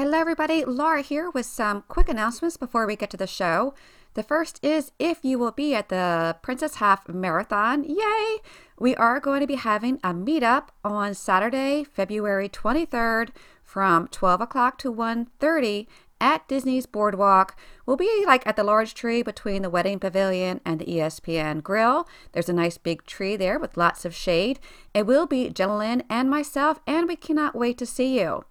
Hello, everybody. Laura here with some quick announcements before we get to the show. The first is if you will be at the Princess Half Marathon, yay! We are going to be having a meetup on Saturday, February 23rd from 12 o'clock to 1.30 at Disney's Boardwalk. We'll be like at the large tree between the wedding pavilion and the ESPN grill. There's a nice big tree there with lots of shade. It will be Jennalyn and myself, and we cannot wait to see you.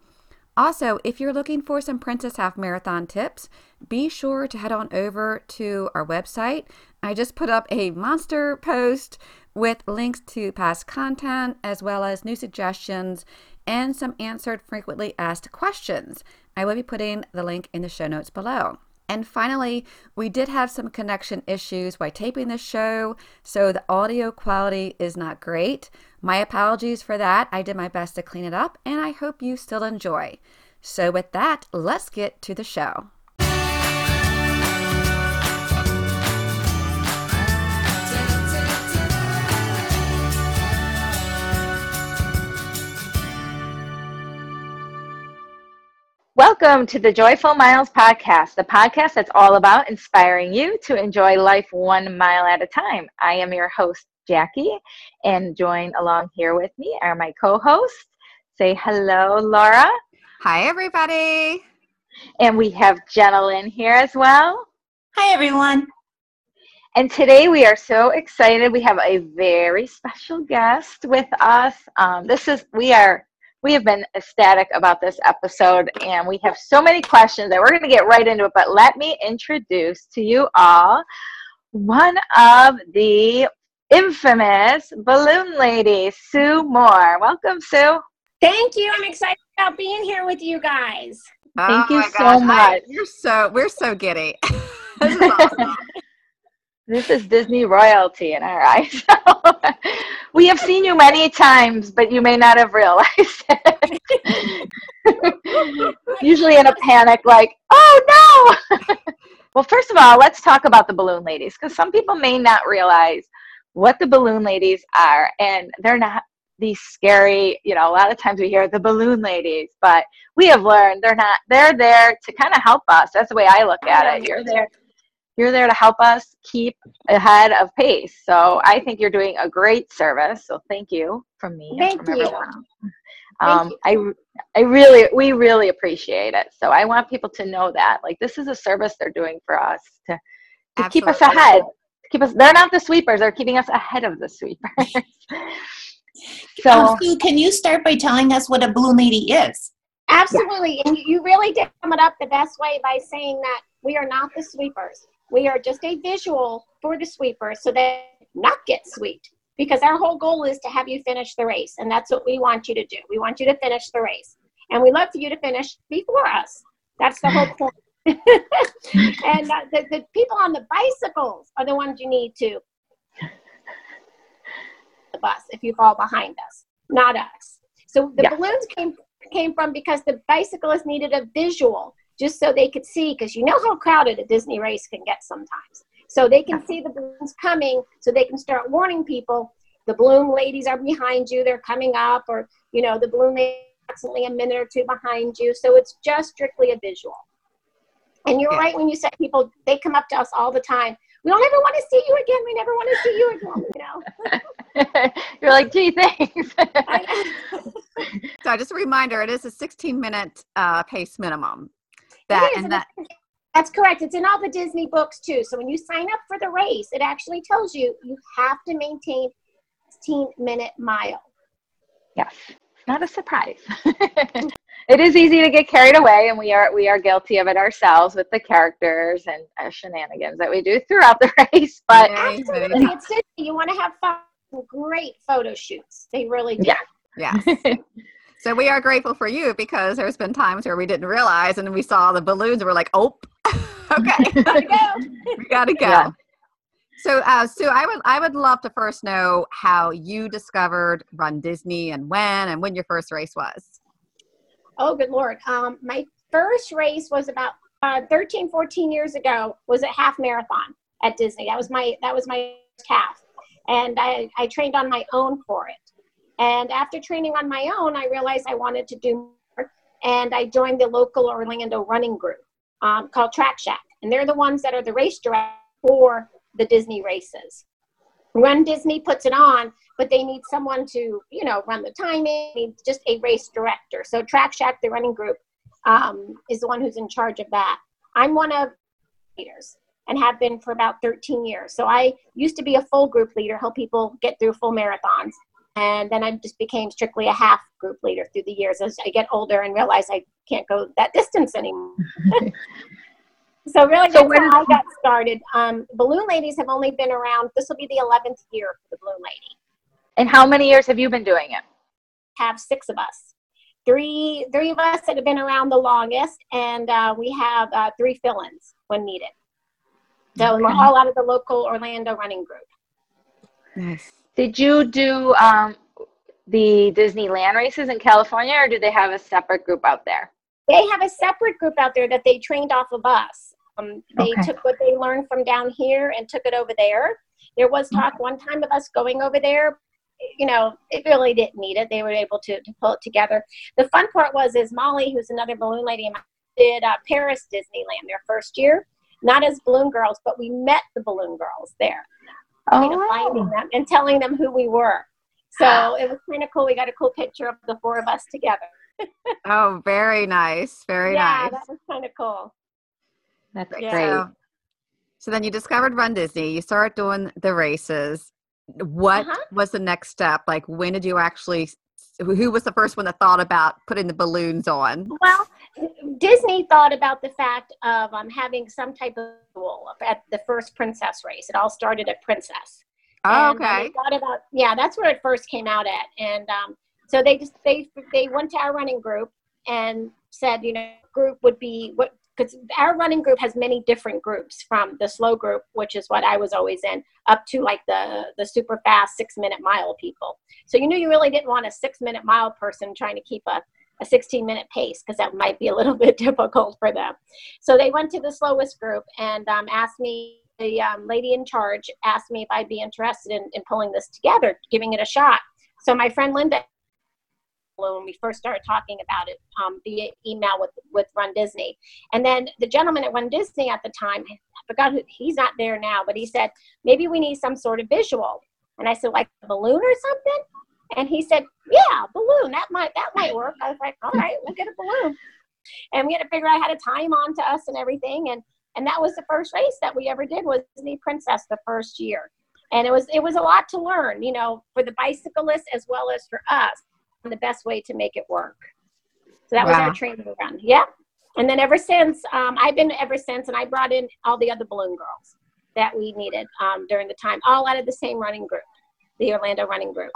Also, if you're looking for some Princess Half Marathon tips, be sure to head on over to our website. I just put up a monster post with links to past content as well as new suggestions and some answered frequently asked questions. I will be putting the link in the show notes below. And finally, we did have some connection issues while taping this show, so the audio quality is not great. My apologies for that. I did my best to clean it up, and I hope you still enjoy. So, with that, let's get to the show. Welcome to the Joyful Miles podcast, the podcast that's all about inspiring you to enjoy life one mile at a time. I am your host, Jackie, and join along here with me are my co-hosts. Say hello, Laura. Hi, everybody. And we have Jennalyn here as well. Hi, everyone. And today we are so excited. We have a very special guest with us. Um, this is we are we have been ecstatic about this episode, and we have so many questions that we're going to get right into it. But let me introduce to you all one of the infamous balloon lady, Sue Moore. Welcome, Sue. Thank you. I'm excited about being here with you guys. Thank oh you so gosh, much. I- you're so we're so giddy. this is awesome. This is Disney royalty in our eyes. we have seen you many times, but you may not have realized it. Usually in a panic, like, oh no! well, first of all, let's talk about the balloon ladies because some people may not realize what the balloon ladies are, and they're not these scary, you know, a lot of times we hear the balloon ladies, but we have learned they're not, they're there to kind of help us. That's the way I look at it. You're there you're there to help us keep ahead of pace. So I think you're doing a great service. So thank you from me. and Thank from you. everyone. Thank Um, I, I really, we really appreciate it. So I want people to know that, like, this is a service they're doing for us to, to keep us ahead. To keep us. They're not the sweepers. They're keeping us ahead of the sweepers. so Um, Sue, can you start by telling us what a blue lady is? Absolutely. And you really did sum it up the best way by saying that we are not the sweepers. We are just a visual for the sweepers so they not get swept. Because our whole goal is to have you finish the race. And that's what we want you to do. We want you to finish the race. And we love for you to finish before us. That's the whole point. and uh, the, the people on the bicycles are the ones you need to the bus if you fall behind us, not us. So the Yeah. balloons came came from because the bicyclists needed a visual just so they could see because you know how crowded a Disney race can get sometimes. So they can see the balloons coming so they can start warning people the balloon ladies are behind you, they're coming up, or you know, the balloon lady approximately a minute or two behind you. So it's just strictly a visual. And you're Yeah. right when you said people they come up to us all the time. We don't ever want to see you again. We never want to see you again. You know. you're like, gee, thanks. So just a reminder, it is a 16 minute uh, pace minimum. That is, and and that That's correct. It's in all the Disney books too. So when you sign up for the race, it actually tells you you have to maintain 16 minute mile. Yes, not a surprise. it is easy to get carried away, and we are we are guilty of it ourselves with the characters and uh, shenanigans that we do throughout the race. But Absolutely. It's Disney. You want to have fun. Great photo shoots. They really do. Yeah. Yes. so we are grateful for you because there's been times where we didn't realize and we saw the balloons and we're like, oh, okay, Gotta go. we gotta go. Yeah. So, uh, Sue, I would I would love to first know how you discovered runDisney and when and when your first race was. Oh, good Lord. Um, my first race was about uh, 13, 14 years ago, was a half marathon at Disney. That was my, that was my half. And I, I trained on my own for it. And after training on my own, I realized I wanted to do more. and I joined the local Orlando running group um, called Track Shack, and they're the ones that are the race director for the Disney races. runDisney puts it on, but they need someone to, you know, run the timing, just a race director. So Track Shack, the running group, um, is the one who's in charge of that. I'm one of leaders and have been for about 13 years. So I used to be a full group leader, help people get through full marathons. And then I just became strictly a half group leader through the years as I get older and realize I can't go that distance anymore. so really, So that's when- how I got started. Um, Balloon Ladies have only been around. This will be the 11th year for the Balloon Lady. And how many years have you been doing it? Have six of us. Three, three of us that have been around the longest, and uh, we have uh, three fill-ins when needed. So and we're all out of the local Orlando running group. Nice. Did you do um, the Disneyland races in California, or do they have a separate group out there? They have a separate group out there that they trained off of us. Um, they Okay. took what they learned from down here and took it over there. There was talk one time of us going over there. You know, it really didn't need it. They were able to, to pull it together. The fun part was is Molly, who's another balloon lady, did uh, Paris Disneyland their first year. Not as balloon girls, but we met the balloon girls there. you know, finding Oh, them and telling them who we were. So it was kind of cool. We got a cool picture of the four of us together. Oh, very nice. Very yeah, nice. Yeah, that was kind of cool. That's Yeah. great. So, then you discovered Run Disney. You started doing the races. What Uh-huh. was the next step? Like, when did you actually? Who was the first one that thought about putting the balloons on? Well, Disney thought about the fact of um, having some type of rule at the first princess race. It all started at Princess. Oh, okay. thought about yeah, that's where it first came out at, and um, so they just they they went to our running group and said, you know, group would be what because our running group has many different groups from the slow group, which is what I was always in, up to like the the super fast six minute mile people. So you knew you really didn't want a six minute mile person trying to keep a a 16 minute pace because that might be a little bit difficult for them. So they went to the slowest group and um, asked me, the um, lady in charge asked me if I'd be interested in, in pulling this together, giving it a shot. So my friend Linda, when we first started talking about it um, via email with, with runDisney. And then the gentleman at runDisney at the time, I forgot who, he's not there now, but he said, maybe we need some sort of visual. And I said, like a balloon or something? And he said, yeah, balloon. That might that might work. I was like, all right, we'll get a balloon. And we had to figure out how to tie him on to us and everything. And and that was the first race that we ever did was Disney Princess the first year. And it was it was a lot to learn, you know, for the bicyclists as well as for us, the best way to make it work. So that was our training run. Yeah. And then ever since, um, I've been ever since, and I brought in all the other balloon girls that we needed um, during the time, all out of the same running group, the Orlando running group.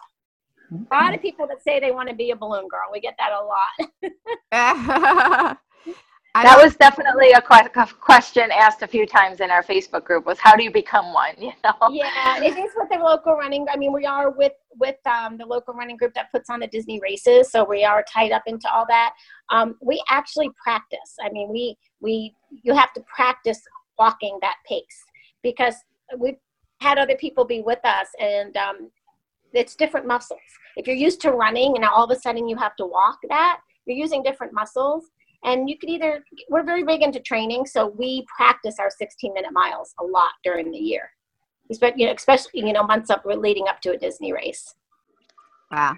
A lot of people that say they want to be a balloon girl. We get that a lot. I That was definitely a que- question asked a few times in our Facebook group was how do you become one, you know? yeah, it is with the local running. I mean, we are with with um, the local running group that puts on the Disney races, so we are tied up into all that. Um, we actually practice. I mean, we we you have to practice walking that pace because we've had other people be with us, and um, it's different muscles. If you're used to running, and all of a sudden you have to walk that, you're using different muscles. And you could either, we're very big into training, so we practice our 16 minute miles a lot during the year you know, especially you know months up leading up to a Disney race. Wow.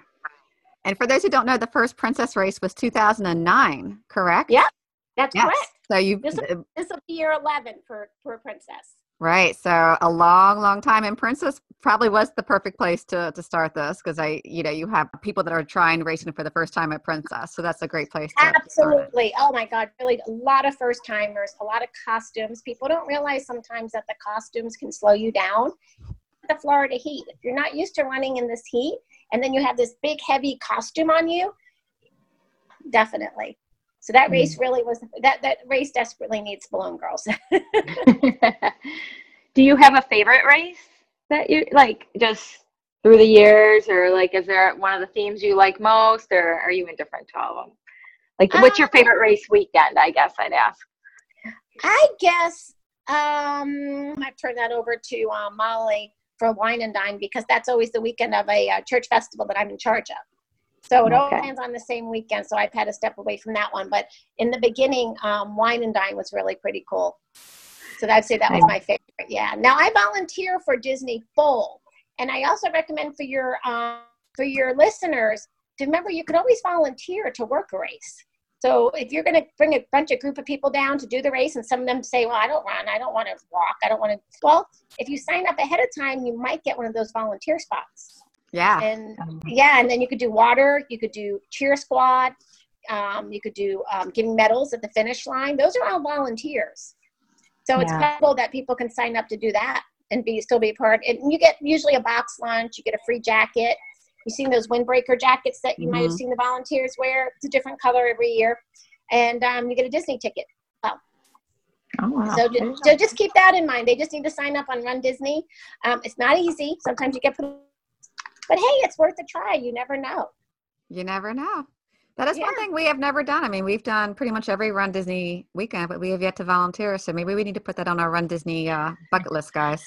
And for those who don't know, the first princess race was 2009, correct? Yeah. That's Yes. correct. So you This- uh, This will be year 11 for for a Princess. Right. So a long, long time. And Princess probably was the perfect place to to start this because I, you know, you have people that are trying racing for the first time at Princess. So that's a great place. Absolutely. Oh my God, really a lot of first timers, a lot of costumes. People don't realize sometimes that the costumes can slow you down. The Florida heat. If you're not used to running in this heat, and then you have this big heavy costume on you, definitely. So that race really was that that race desperately needs balloon girls. do you have a favorite race that you like just through the years or like is there one of the themes you like most or are you indifferent to all of them? Like what's your Um, favorite race weekend, I guess I'd ask. I guess um, I turn that over to uh, Molly for Wine and Dine because that's always the weekend of a uh, church festival that I'm in charge of. So it all Okay. lands on the same weekend. So I've had to step away from that one. But in the beginning, um, Wine and Dine was really pretty cool. So I'd say that was my favorite. Yeah. Now I volunteer for Disney Full, and I also recommend for your um, for your listeners to remember you can always volunteer to work a race. So if you're going to bring a bunch of group of people down to do the race, and some of them say, "Well, I don't run, I don't want to walk, I don't want to," well, if you sign up ahead of time, you might get one of those volunteer spots. Yeah. And Um, yeah, and then you could do water, you could do cheer squad, um, you could do um, giving medals at the finish line. Those are all volunteers. So it's Yeah. possible that people can sign up to do that and be still be a part. And you get usually a box lunch, you get a free jacket. You've seen those windbreaker jackets that you might have Mhm. seen the volunteers wear. It's a different color every year, and um, you get a Disney ticket. Oh, wow. So, ju- so just keep that in mind. They just need to sign up on runDisney. Um, it's not easy. Sometimes you get put, but hey, it's worth a try. You never know. You never know. That is one thing we have never done. I mean, we've done pretty much every runDisney weekend, but we have yet to volunteer. So maybe we need to put that on our runDisney uh, bucket list, guys.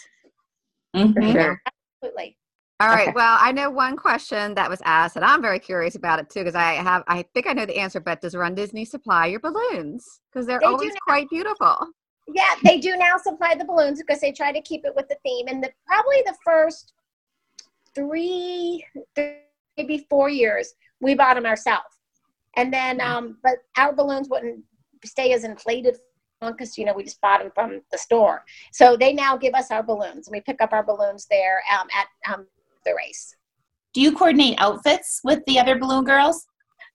For Mhm. sure. Absolutely. All right. Okay. Well, I know one question that was asked, and I'm very curious about it too, because I have, I think I know the answer. But does runDisney supply your balloons? Because they're They always quite beautiful. Yeah, they do now supply the balloons because they try to keep it with the theme. And the probably the first three, th- maybe four years, we bought them ourselves. And then, um, but our balloons wouldn't stay as inflated because you know we just bought them from the store. So they now give us our balloons, and we pick up our balloons there um, at um, the race. Do you coordinate outfits with the other balloon girls?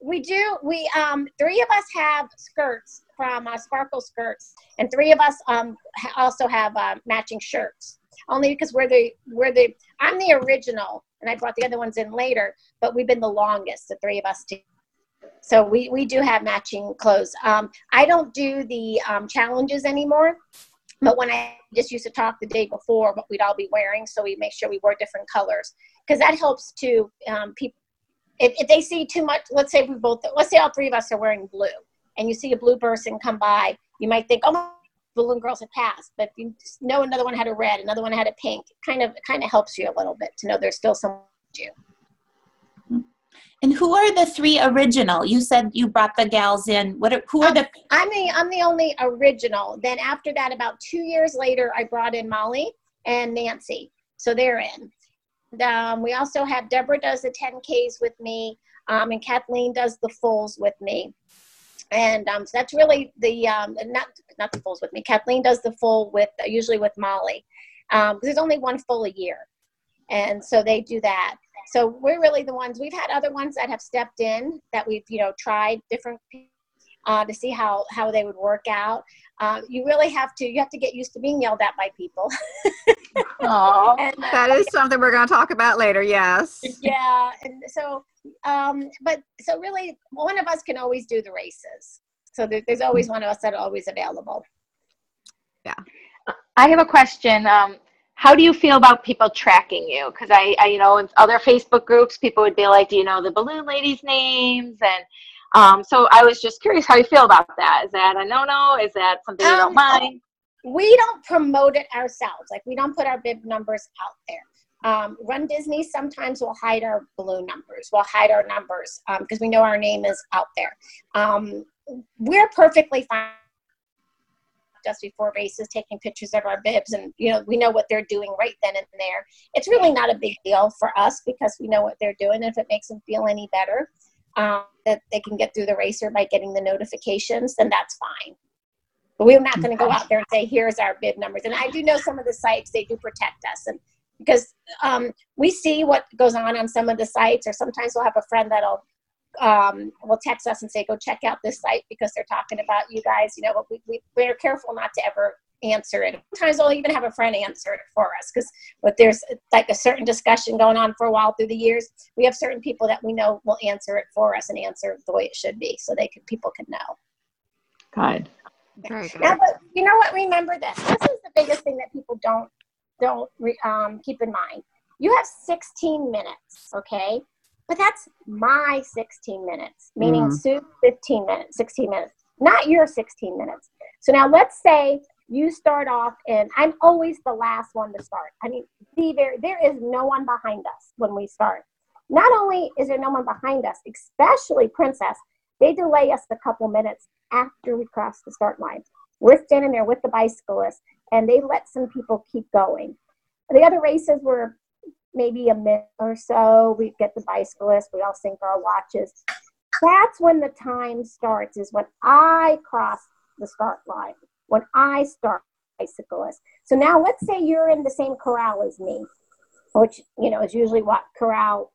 We do. We um three of us have skirts from uh, Sparkle Skirts, and three of us um ha- also have uh, matching shirts. Only because we're the we're the I'm the original, and I brought the other ones in later. But we've been the longest, the three of us. So we we do have matching clothes. Um, I don't do the um, challenges anymore. But when I just used to talk the day before what we'd all be wearing, so we make sure we wore different colors because that helps to um, people if, if they see too much, let's say we both, let's say all three of us are wearing blue, and you see a blue person come by, you might think, oh, balloon girls have passed. But if you know another one had a red, another one had a pink, it kind of it kind of helps you a little bit to know there's still some. And who are the three original? You said you brought the gals in. What? Are, who are the? I'm the I'm the only original. Then after that, about two years later, I brought in Molly and Nancy, so they're in. Um, we also have Deborah does the 10Ks with me, um, and Kathleen does the fulls with me. And um, so that's really the um, not not the fulls with me. Kathleen does the full with usually with Molly. Um, 'cause there's only one full a year, and so they do that. So we're really the ones. We've had other ones that have stepped in that we've you know tried different uh, to see how how they would work out. Uh, you really have to you have to get used to being yelled at by people. Aw. and, uh, That is something we're going to talk about later. Yes. yeah, and so um, but so really one of us can always do the races. So there, there's always one of us that are always available. Yeah. I have a question. Um, how do you feel about people tracking you? Because I, I, you know, in other Facebook groups, people would be like, "Do you know the balloon ladies' names?" And um, so I was just curious how you feel about that. Is that a no-no? Is that something you Um, don't mind? we don't promote it ourselves. Like we don't put our bib numbers out there. Um, runDisney sometimes will hide our balloon numbers. We'll hide our numbers because we know our name is out there. Um, we're perfectly fine just before races taking pictures of our bibs and you know we know what they're doing right then and there it's really not a big deal for us because we know what they're doing if it makes them feel any better um, that they can get through the racer by getting the notifications then that's fine but we're not going to go out there and say, here's our bid numbers. And I do know some of the sites, they do protect us. And because um, we see what goes on on some of the sites, or sometimes we'll have a friend that'll um, will text us and say, go check out this site because they're talking about you guys. You know, we, we, we're careful not to ever answer it. Sometimes we'll even have a friend answer it for us because but there's like a certain discussion going on for a while through the years. We have certain people that we know will answer it for us and answer it the way it should be so they can people can know. Good. Very good. Now, but you know what? Remember this. This is the biggest thing that people don't don't re- um, keep in mind. You have 16 minutes, okay? But that's my 16 minutes, meaning Mm. Sue's 15 minutes, 16 minutes, not your 16 minutes. So now let's say you start off, and I'm always the last one to start. I mean, be very, there is no one behind us when we start. not only is there no one behind us, especially Princess, they delay us a couple minutes after we cross the start line. We're standing there with the bicyclists, and they let some people keep going. The other races were maybe a minute or so. We get the bicyclists, we all sync our watches. That's when the time starts, is when I cross the start line, when I start bicyclist. So now let's say you're in the same corral as me, which, you know, is usually what corral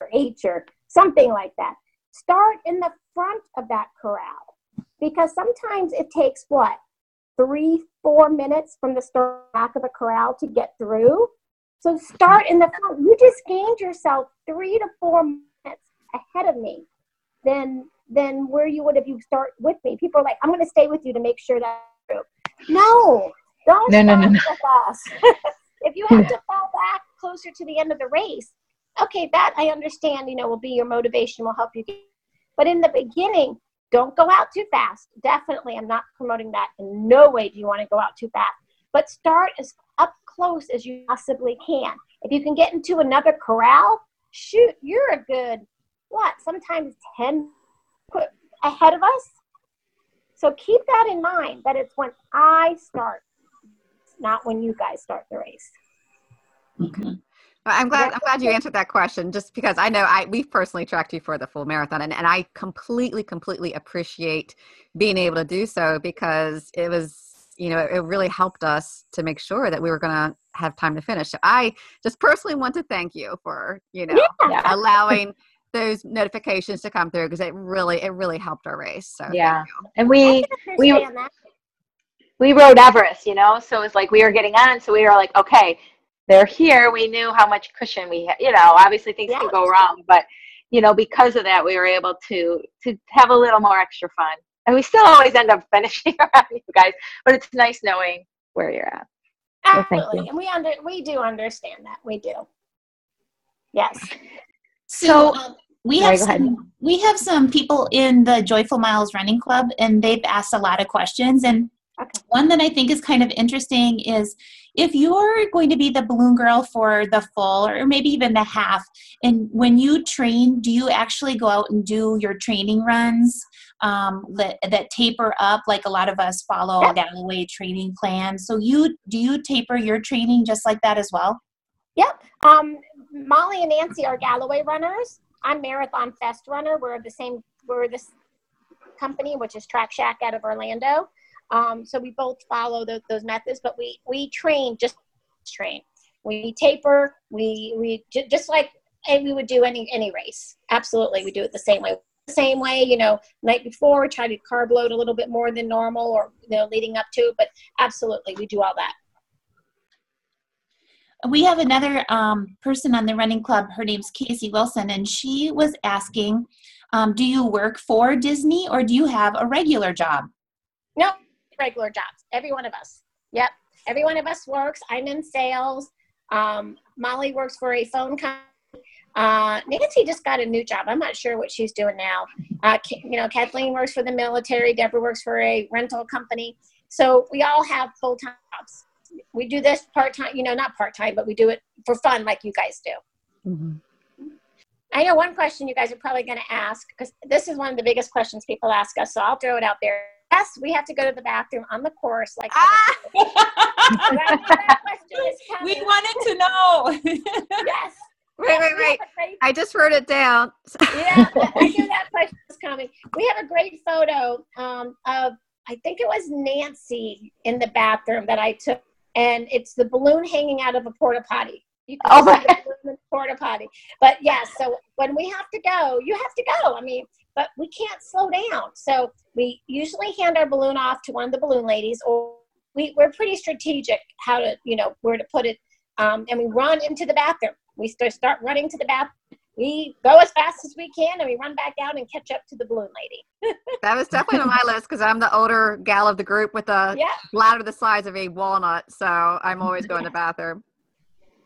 or H or something like that. Start in the front of that corral because sometimes it takes what? Three, four minutes from the start back of the corral to get through. So start in the front. You just gained yourself three to four minutes ahead of me than than where you would if you start with me. People are like, I'm going to stay with you to make sure that true. No, don't No, no, no, no. with us. if you have to fall back closer to the end of the race, okay, that I understand. You know, will be your motivation. Will help you. Get, but in the beginning, don't go out too fast. Definitely, I'm not promoting that. In no way do you want to go out too fast. But start as up close as you possibly can. If you can get into another corral, shoot, you're a good what? Sometimes ten put ahead of us. So keep that in mind that it's when I start, not when you guys start the race. Mhm. I'm glad I'm glad you answered that question just because I know I we've personally tracked you for the full marathon and, and I completely, completely appreciate being able to do so because it was you know, it really helped us to make sure that we were gonna have time to finish. So I just personally want to thank you for, you know, Yeah. allowing those notifications to come through because it really it really helped our race. So Yeah. And we we- that. we rode Everest, you know, so it's like we were getting on, so we were like, okay, they're here. We knew how much cushion we had. You know, obviously things Yeah. could go wrong, but you know, because of that, we were able to to have a little more extra fun. And we still always end up finishing around you guys, but it's nice knowing where you're at. Well, thank Absolutely. you. And we under we do understand that. We do. Yes. So, um, we have some, we have some people in the Joyful Miles Running Club, and they've asked a lot of questions. And Okay. one that I think is kind of interesting is if you're going to be the balloon girl for the full or maybe even the half, and when you train, do you actually go out and do your training runs um, that, that taper up like a lot of us follow Yep. Galloway training plan. So you do you taper your training just like that as well? Yep. Um, Molly and Nancy are Galloway runners. I'm Marathon Fest runner. We're the same. We're this company, which is Track Shack out of Orlando. Um, so we both follow those, those methods, but we we train just train. We taper. We we ju- just like and we would do any any race. Absolutely, we do it the same way. The same way, you know, night before, try to carb load a little bit more than normal, or you know, leading up to. But absolutely, we do all that. We have another um, person on the running club. Her name's Casey Wilson, and she was asking, um, "Do you work for Disney or do you have a regular job?" No, regular jobs. Every one of us. Yep. Every one of us works. I'm in sales. Um, Molly works for a phone company. Uh, Nancy just got a new job. I'm not sure what she's doing now. Uh, you know, Kathleen works for the military. Deborah works for a rental company. So we all have full time jobs. We do this part time. You know, not part time, but we do it for fun, like you guys do. Mhm. I know one question you guys are probably going to ask because this is one of the biggest questions people ask us. So I'll throw it out there. Yes, we have to go to the bathroom on the course, like Ah! So that- that question is we wanted to know. Yes. Wait, Yes, wait, wait. great- I just wrote it down. yeah, I knew that question was coming. We have a great photo um, of, I think it was Nancy in the bathroom that I took, and it's the balloon hanging out of a porta potty. You can Oh see my- the balloon in the porta potty. But yes, so when we have to go, you have to go. I mean, but we can't slow down. So we usually hand our balloon off to one of the balloon ladies, or we, we're pretty strategic how to, you know, where to put it. Um, and we run into the bathroom. We start, start running to the bathroom we go as fast as we can and we run back out and catch up to the balloon lady. That was definitely on my list because I'm the older gal of the group with a Yeah. bladder the size of a walnut. So I'm always going to bathroom.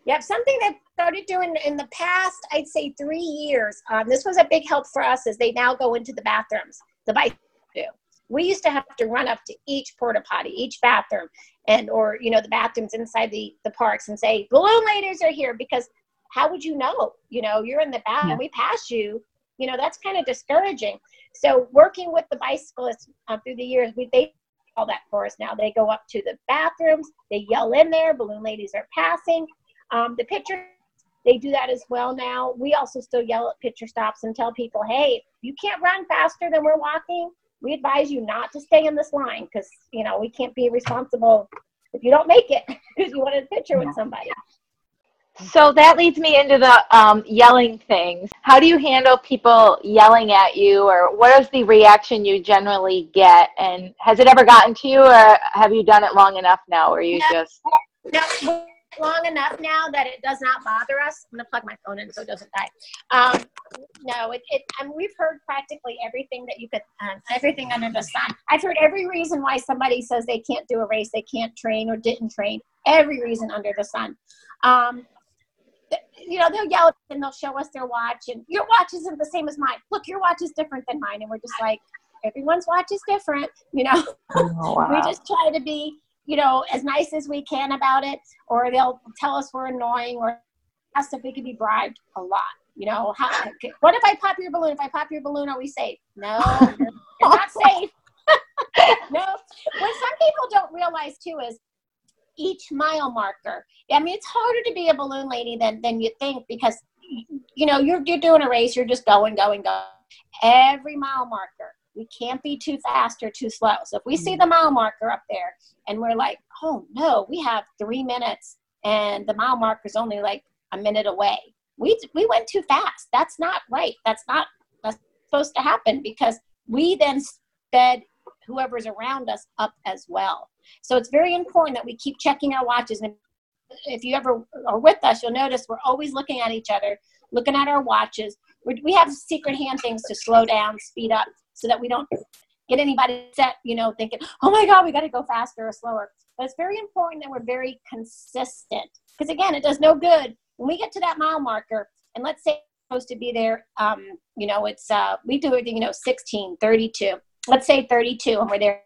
Yep. Something that started doing in the past, I'd say three years. Um, this was a big help for us as they now go into the bathrooms. The bike do. We used to have to run up to each porta potty, each bathroom, and or you know the bathrooms inside the the parks and say balloon ladies are here because how would you know? You know, you're in the back Yeah. and we pass you. You know, that's kind of discouraging. So working with the bicyclists uh, through the years, we they all that for us now. They go up to the bathrooms, they yell in there. Balloon ladies are passing. Um, the picture they do that as well now. We also still yell at picture stops and tell people, hey, you can't run faster than we're walking. We advise you not to stay in this line because you know we can't be responsible if you don't make it because you wanted a picture with somebody. So that leads me into the um, yelling things. How do you handle people yelling at you, or what is the reaction you generally get? And has it ever gotten to you, or have you done it long enough now where you No. just. No, long enough now that it does not bother us. I'm gonna plug my phone in so it doesn't die. Um, no, it, it and we've heard practically everything that you could, um, everything under the sun. I've heard every reason why somebody says they can't do a race, they can't train or didn't train. Every reason under the sun. Um, you know, they'll yell and they'll show us their watch, and your watch isn't the same as mine. Look, your watch is different than mine, and we're just like, everyone's watch is different. You know, Oh, we just try to be you know as nice as we can about it or they'll tell us we're annoying or ask if we could be bribed a lot you know? How, what if i pop your balloon? If i pop your balloon are we safe? No you're, you're not safe. No. What some people don't realize too is each mile marker. I mean it's harder to be a balloon lady than than you think because you know you're, you're doing a race you're just going going going. Every mile marker we can't be too fast or too slow. So if we see mm-hmm. the mile marker up there and we're like oh no we have three minutes and the mile marker is only like a minute away we we went too fast. That's not right. That's not that's supposed to happen because we then sped whoever's around us up as well so it's very important that we keep checking our watches and if you ever are with us you'll notice we're always looking at each other looking at our watches we have secret hand things to slow down speed up so that we don't get anybody set, you know, thinking, oh my God, we got to go faster or slower. But it's very important that we're very consistent because, again, it does no good when we get to that mile marker. And let's say supposed to be there, um, you know, it's, uh, we do it, you know, 16, 32. Let's say 32 and we're there.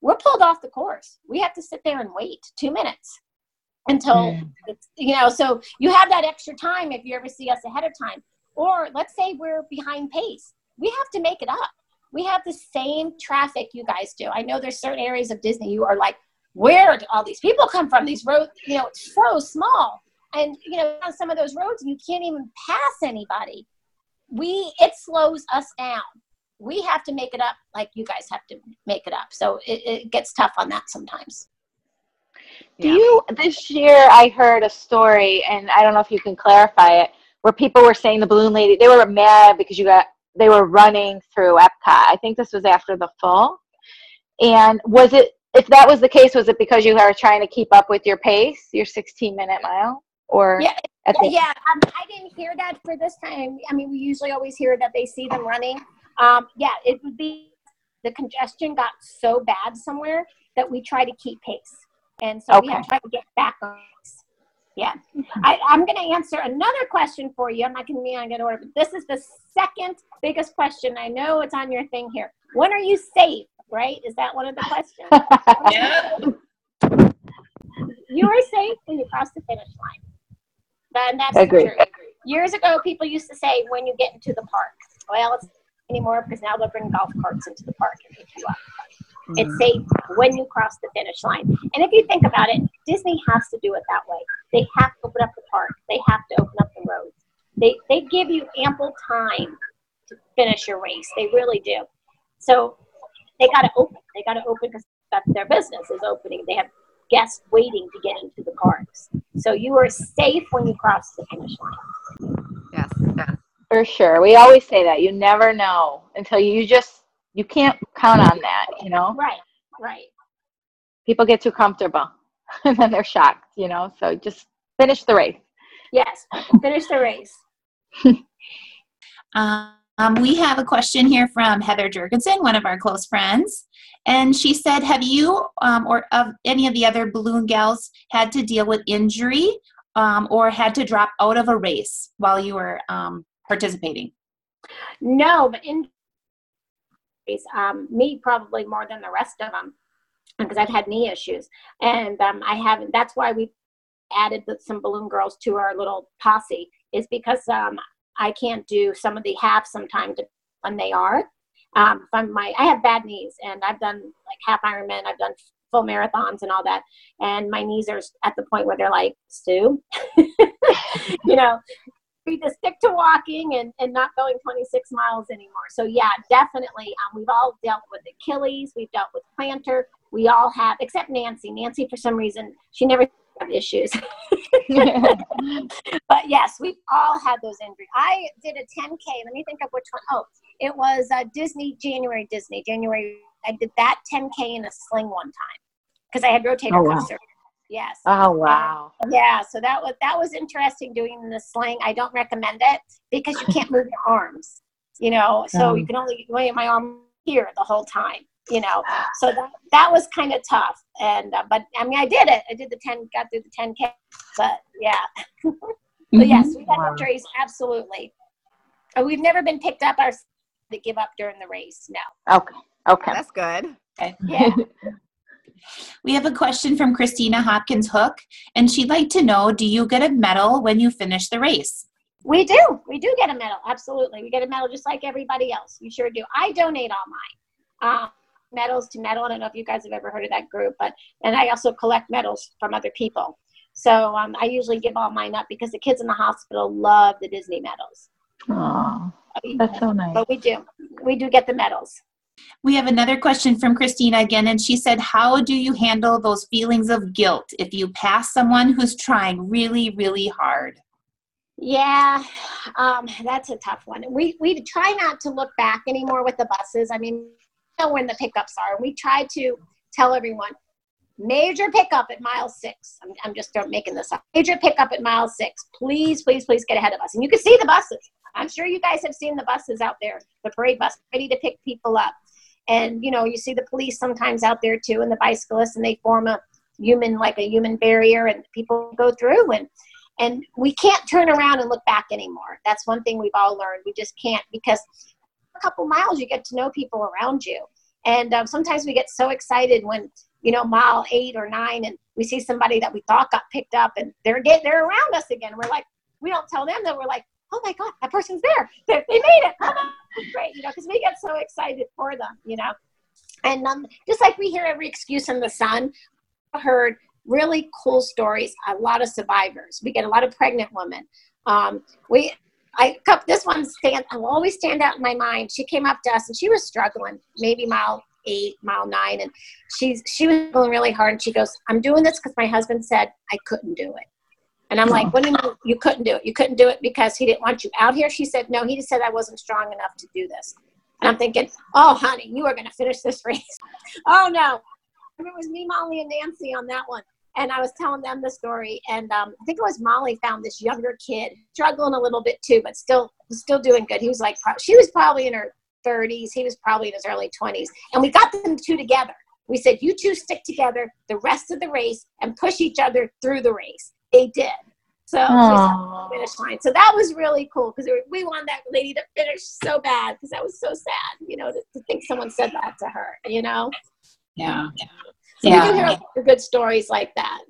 We're pulled off the course. We have to sit there and wait two minutes until Mm. it's, you know, so you have that extra time if you ever see us ahead of time. Or let's say we're behind pace. We have to make it up we have the same traffic you guys do. I know there's certain areas of Disney you are like, where do all these people come from? These roads, you know, it's so small. And you know, on some of those roads you can't even pass anybody. We it slows us down. We have to make it up like you guys have to make it up. So it, it gets tough on that sometimes. Do you, this year I heard a story, and I don't know if you can clarify it, where people were saying the balloon lady, they were mad because you got, they were running through Epcot. I think this was after the fall. And was it, if that was the case, was it because you are trying to keep up with your pace, your 16 minute mile? Or Yeah, at the, yeah, um, I didn't hear that for this time. I mean, we usually always hear that they see them running. Um, yeah, it would be the congestion got so bad somewhere that we try to keep pace, and so we have to try to get back on pace. Yeah, I, I'm going to answer another question for you. I'm not going to be on good order, but this is the second biggest question. I know it's on your thing here. When are you safe? Right? Is that one of the questions? Yeah. you are safe when you cross the finish line. Then that's Agree. true. Years ago, people used to say when you get into the park. Well, it's anymore because now they'll bring golf carts into the park and pick you up. It's safe when you cross the finish line. And if you think about it, Disney has to do it that way. They have to open up the park. They have to open up the roads. They they give you ample time to finish your race. They really do. So they got to open. They got to open because that's their business is opening. They have guests waiting to get into the parks. So you are safe when you cross the finish line. Yes. yes. For sure. We always say that. You never know until you just, you can't count on that, you know? Right, right. People get too comfortable and then they're shocked, you know? So just finish the race. Yes, finish the race. Um, we have a question here from Heather Jurgensen, one of our close friends. And she said, Have you um, or of any of the other balloon gals had to deal with injury um, or had to drop out of a race while you were um, participating? No, but in um, me probably more than the rest of them because I've had knee issues, and um, I haven't. That's why we added some balloon girls to our little posse is because um, I can't do some of the half sometimes when they are. Um, I'm my I have bad knees and I've done like half Ironman, I've done full marathons and all that, and my knees are at the point where they're like, Stu, you know, we just stick to walking and, and not going 26 miles anymore. So yeah, definitely. Um, we've all dealt with Achilles, we've dealt with plantar, we all have, except Nancy. Nancy, for some reason, she never had issues. but yes, we've all had those injuries. I did a 10K. Let me think of which one. Oh, it was uh, Disney, January Disney, January. I did that 10K in a sling one time because I had rotator Oh, cuff wow. surgery. Yes. Oh wow. Yeah, so that was that was interesting doing the sling. I don't recommend it because you can't move your arms. You know, so you Um. can only wait my arm here the whole time. You know, so that that was kind of tough. And uh, but I mean, I did it. I did the ten, got through the ten k. But yeah, but yes, we had Wow. injuries absolutely. Uh, We've never been picked up our to give up during the race. No. Okay. Okay. That's good. Okay. Yeah. We have a question from Christina Hopkins Hook, and she'd like to know Do you get a medal when you finish the race? We do. We do get a medal. Absolutely. We get a medal just like everybody else. We sure do. I donate all mine. Um, Medals4Mettle. I don't know if you guys have ever heard of that group, but and I also collect medals from other people. So um, I usually give all mine up because the kids in the hospital love the Disney medals. Aw, that's so nice. But we do. We do get the medals. We have another question from Christina again, and she said, How do you handle those feelings of guilt if you pass someone who's trying really, really hard? Yeah, um, that's a tough one. We we try not to look back anymore with the buses. I mean, know when the pickups are. We try to tell everyone major pickup at mile six. I'm, I'm just making this up. Major pickup at mile six. Please, please, please get ahead of us. And you can see the buses. I'm sure you guys have seen the buses out there, the parade bus, ready to pick people up. And you know, you see the police sometimes out there too, and the bicyclists, and they form a human like a human barrier, and people go through and and we can't turn around and look back anymore. That's one thing we've all learned. We just can't because a couple miles you get to know people around you, and um, sometimes we get so excited when you know mile eight or nine, and we see somebody that we thought got picked up, and they're they're around us again. We're like, we don't tell them that we're like, oh my god, that person's there. They, made it. Great, you know, because we get so excited for them, you know. And um, just like we hear every excuse in the sun, I heard really cool stories. A lot of survivors. We get a lot of pregnant women. Um, we, I this one stand. will always stand out in my mind. She came up to us and she was struggling, maybe mile eight, mile nine, and she's she was going really hard. And she goes, "I'm doing this because my husband said I couldn't do it." And I'm like, "What do you mean you couldn't do it? You couldn't do it because he didn't want you out here?" She said, "No, he just said I wasn't strong enough to do this." And I'm thinking, "Oh, honey, you are going to finish this race." oh no, it was me, Molly, and Nancy on that one. And I was telling them the story, and um, I think it was Molly found this younger kid struggling a little bit too, but still, still doing good. He was like, she was probably in her 30s. He was probably in his early 20s, and we got them two together. We said, "You two stick together the rest of the race and push each other through the race." They did. So we saw Aw. the finish line. So that was really cool because we wanted that lady to finish so bad because that was so sad, you know, to, to think someone said that to her, you know. Yeah. So we do hear a lot of good stories like that.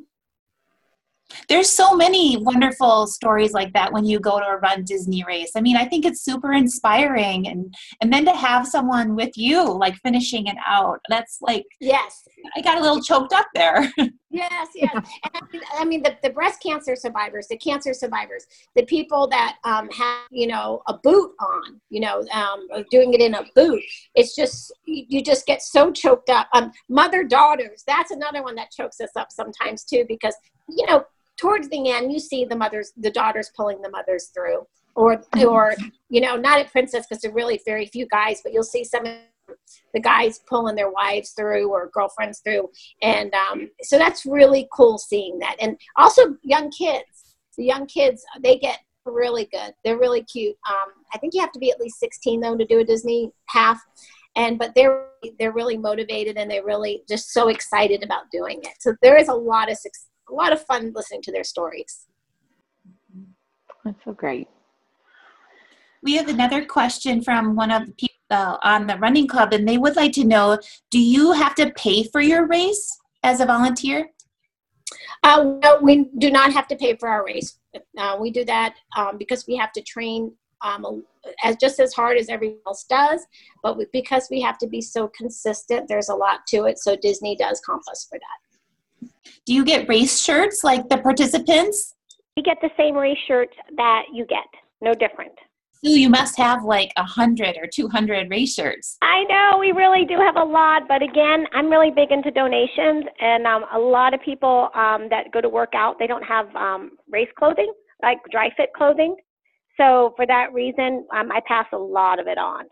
There's so many wonderful stories like that when you go to a runDisney race. I mean, I think it's super inspiring and and then to have someone with you like finishing it out. That's like Yes, I got a little choked up there. yes, yes. And I mean, I mean the, the breast cancer survivors, the cancer survivors, the people that um, have, you know, a boot on, you know, um, doing it in a boot. It's just, you, you just get so choked up. Um, mother daughters, that's another one that chokes us up sometimes too, because, you know, towards the end, you see the mothers, the daughters pulling the mothers through. Or, or you know, not at Princess because there are really very few guys, but you'll see some the guys pulling their wives through or girlfriends through. And um, so that's really cool seeing that. And also young kids the young kids they get really good. They're really cute. Um, i think you have to be at least 16 though to do a disney half. And but they're they're really motivated and they're really just so excited about doing it. So there is a lot of suc- a lot of fun listening to their stories That's so great. We have another question from one of the people on the running club, and they would like to know: Do you have to pay for your race as a volunteer? Uh, no, we do not have to pay for our race. Uh, we do that um, because we have to train um, as just as hard as everyone else does, but we, because we have to be so consistent, there's a lot to it. So Disney does comp us for that. Do you get race shirts like the participants? You get the same race shirt that you get, no different. Sue, you must have like a hundred or two hundred race shirts. I know we really do have a lot, but again, I'm really big into donations, and um, a lot of people um, that go to work out, they don't have um, race clothing, like dry fit clothing. So for that reason, um, I pass a lot of it on.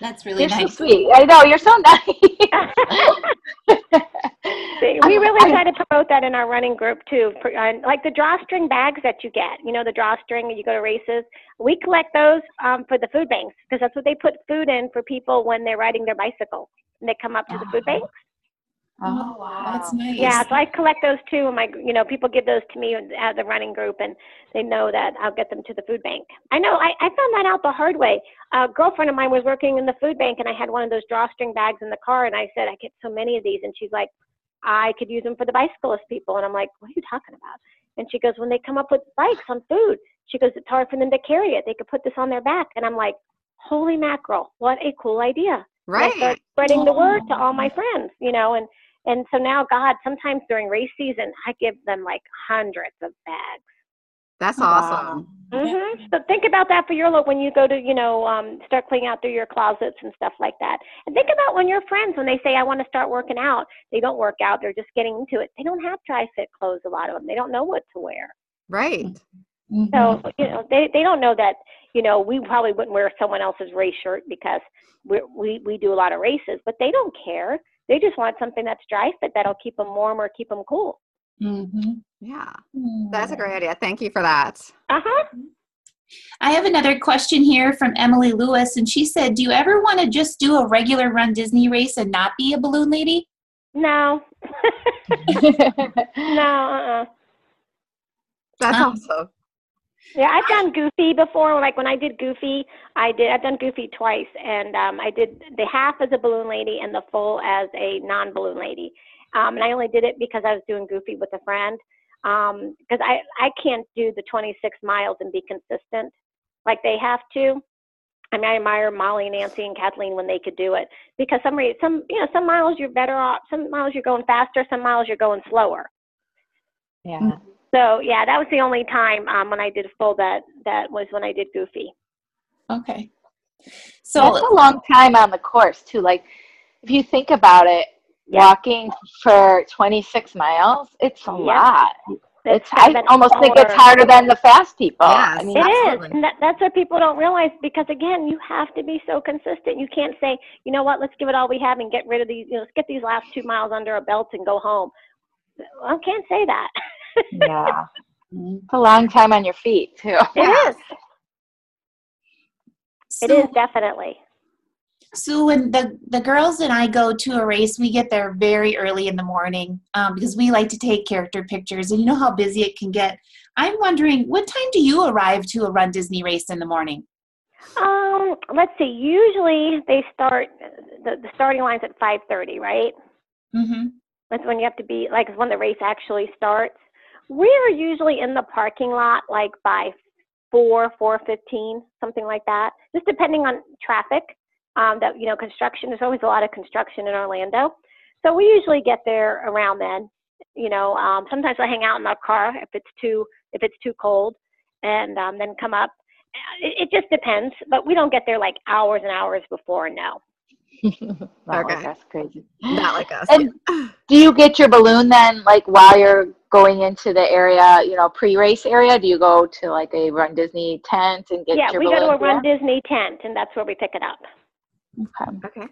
That's really You're nice. so sweet. I know you're so nice. we really try to promote that in our running group too. For, uh, like the drawstring bags that you get, you know, the drawstring you go to races. We collect those um, for the food banks because that's what they put food in for people when they're riding their bicycle and they come up to the food banks. oh wow. That's nice. Yeah, so I collect those too. And my, you know, people give those to me at the running group, and they know that I'll get them to the food bank. I know. I, I found that out the hard way. A girlfriend of mine was working in the food bank, and I had one of those drawstring bags in the car, and I said, I get so many of these, and she's like, I could use them for the bicyclist people, and I'm like, what are you talking about? And she goes, when they come up with bikes on food, she goes, it's hard for them to carry it. They could put this on their back, and I'm like, holy mackerel, what a cool idea! And I Right. spreading the word to all my friends, you know, and and so now, God, sometimes during race season, I give them like hundreds of bags. That's Wow. awesome. hmm So think about that for your look when you go to, you know, um, start cleaning out through your closets and stuff like that. And think about when your friends, when they say, I want to start working out, they don't work out, they're just getting into it. They don't have dry fit clothes, a lot of them. They don't know what to wear. Right. Mhm. So, you know, they, they don't know that, you know, we probably wouldn't wear someone else's race shirt because we we, we do a lot of races, but they don't care. They just want something that's dry fit that'll keep them warm or keep them cool. Mhm. Yeah. That's a great idea. Thank you for that. Uh huh. I have another question here from Emily Lewis, and she said, "Do you ever want to just do a regular runDisney race and not be a balloon lady?" No. no, uh-uh. That's Um, awesome. Yeah, I've done Goofy before. Like when I did Goofy, I did. I've done Goofy twice, and um, I did the half as a balloon lady and the full as a non-balloon lady. Um, and I only did it because I was doing Goofy with a friend. Um, because I I can't do the 26 miles and be consistent like they have to. I mean, I admire Molly, Nancy, and Kathleen when they could do it because some re- some you know some miles you're better off. Some miles you're going faster. Some miles you're going slower. yeah. So yeah, that was the only time um, when I did full that that was when I did Goofy. Okay. So That's So a long time on the course too. Like if you think about it, Yeah. walking for 26 miles, it's a Yeah. lot. It's kind I almost think it's harder than the fast people. Yes. I mean, It is, Absolutely. and that, that's what people don't realize because again, you have to be so consistent. You can't say, you know what, let's give it all we have and get rid of these. You know, let's get these last two miles under our belt and go home. I can't say that. yeah. It's a long time on your feet too. It is. It Sue, is definitely. Sue, when the the girls and I go to a race, we get there very early in the morning um, because we like to take character pictures, and you know how busy it can get. I'm wondering, what time do you arrive to a runDisney race in the morning? Um, let's see. Usually they start the, the starting line's at 5:30, right? Mm-hmm. That's when you have to be like when the race actually starts. We're usually in the parking lot like by four, four fifteen, something like that. Just depending on traffic. Um, that you know, construction. There's always a lot of construction in Orlando, so we usually get there around then. You know, um, sometimes I hang out in our car if it's too if it's too cold, and um, then come up. It, it just depends, but we don't get there like hours and hours before. No. Not like Okay. us, crazy. Not like us. And do you get your balloon then, like while you're going into the area, you know, pre-race area? Do you go to like a runDisney tent and get yeah, your balloon? Yeah, we go to a Run? Disney tent, and that's where we pick it up. Okay. okay.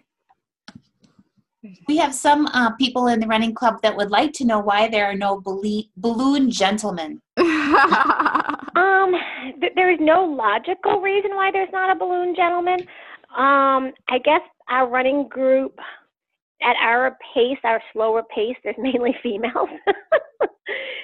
We have some uh, people in the running club that would like to know why there are no balle- balloon gentlemen. Um, th- there is no logical reason why there's not a balloon gentleman. Um, I guess our running group, at our pace, our slower pace, there's mainly females.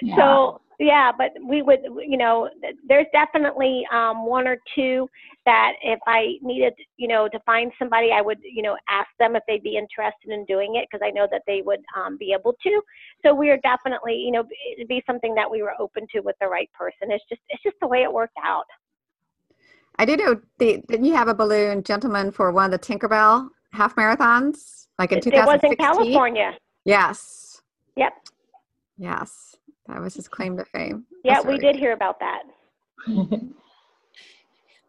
Yeah. So yeah, but we would, you know, there's definitely um, one or two that if I needed, you know, to find somebody, I would, you know, ask them if they'd be interested in doing it because I know that they would um, be able to. So we are definitely, you know, it'd be something that we were open to with the right person. It's just, it's just the way it worked out. I do know. The, didn't you have a balloon gentleman for one of the Tinkerbell half marathons, like in It, it was in California. Yes. Yep. Yes. That was his claim to fame. Yeah, That's we did hear about that.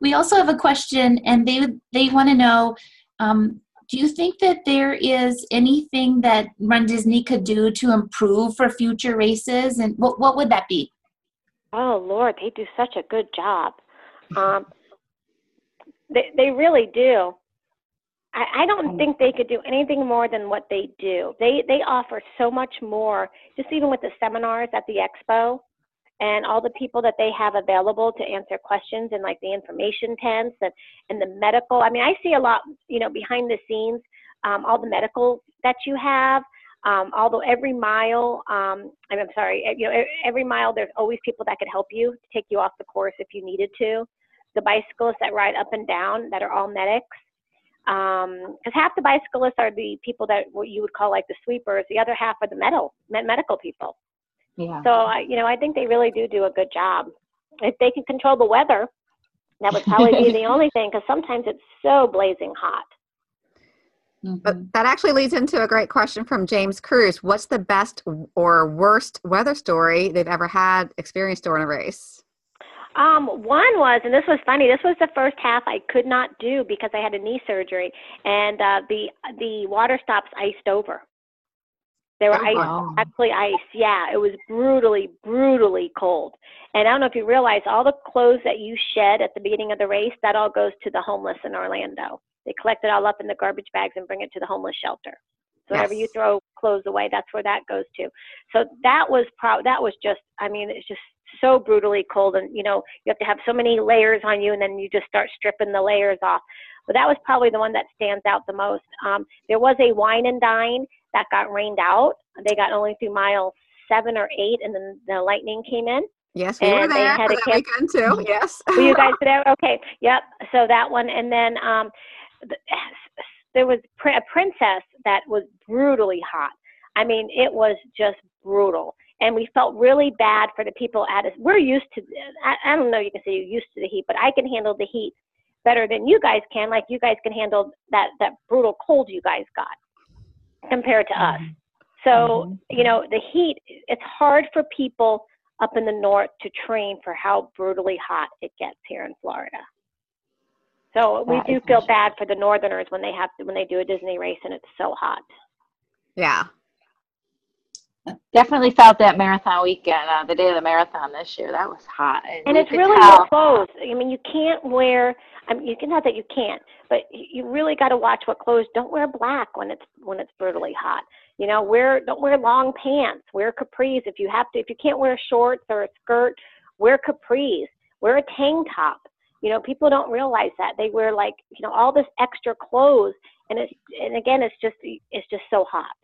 We also have a question, and they they want to know: um, Do you think that there is anything that runDisney could do to improve for future races, and what what would that be? Oh Lord, they do such a good job. Um, they they really do. I, I don't think they could do anything more than what they do. They they offer so much more. Just even with the seminars at the expo, and all the people that they have available to answer questions and like the information tents and and the medical. I mean, I see a lot. You know, behind the scenes, um, all the medical that you have. Um, although every mile, um, I'm, I'm sorry, you know, every mile there's always people that could help you to take you off the course if you needed to. The bicyclists that ride up and down that are all medics. Because half the bicyclists are the people that what you would call like the sweepers. The other half are the medical med- medical people. Yeah. So I, you know, I think they really do do a good job. If they can control the weather, that would probably be the only thing. Because sometimes it's so blazing hot. But Mhm. that actually leads into a great question from James Cruz. What's the best or worst weather story they've ever had experienced during a race? Um, one was, and this was funny. This was the first half I could not do because I had a knee surgery, and uh, the the water stops iced over. They were Oh, ice, wow. actually ice. Yeah, it was brutally, brutally cold. And I don't know if you realize all the clothes that you shed at the beginning of the race, that all goes to the homeless in Orlando. They collect it all up in the garbage bags and bring it to the homeless shelter. So whenever you throw clothes away, that's where that goes to. So that was pro- that was just, I mean, it's just so brutally cold, and you know, you have to have so many layers on you, and then you just start stripping the layers off. But that was probably the one that stands out the most. Um, there was a wine and dine that got rained out. They got only through mile seven or eight, and then the lightning came in. Yes, we were And they there had for a that camp- weekend too. Yes. Were you guys there? Okay, yep. So that one, and then um, th- there was a princess that was brutally hot. I mean, it was just brutal, and we felt really bad for the people at us. We're used to. I, I don't know. You can say you're used to the heat, but I can handle the heat better than you guys can. Like you guys can handle that that brutal cold you guys got compared to mm-hmm. us. So, mm-hmm. you know, the heat, it's hard for people up in the north to train for how brutally hot it gets here in Florida. So we That do feel bad for the northerners when they have to, when they do a Disney race and it's so hot. yeah. Definitely felt that marathon weekend, uh, the day of the marathon this year. That was hot. And you it's really tell. clothes. I mean, you can't wear. I mean, you can not that you can't, but you really got to watch what clothes. Don't wear black when it's when it's brutally hot. You know, wear don't wear long pants. Wear capris if you have to. If you can't wear shorts or a skirt, wear capris. Wear a tank top. You know, people don't realize that they wear like you know all this extra clothes, and it's and again, it's just it's just so hot.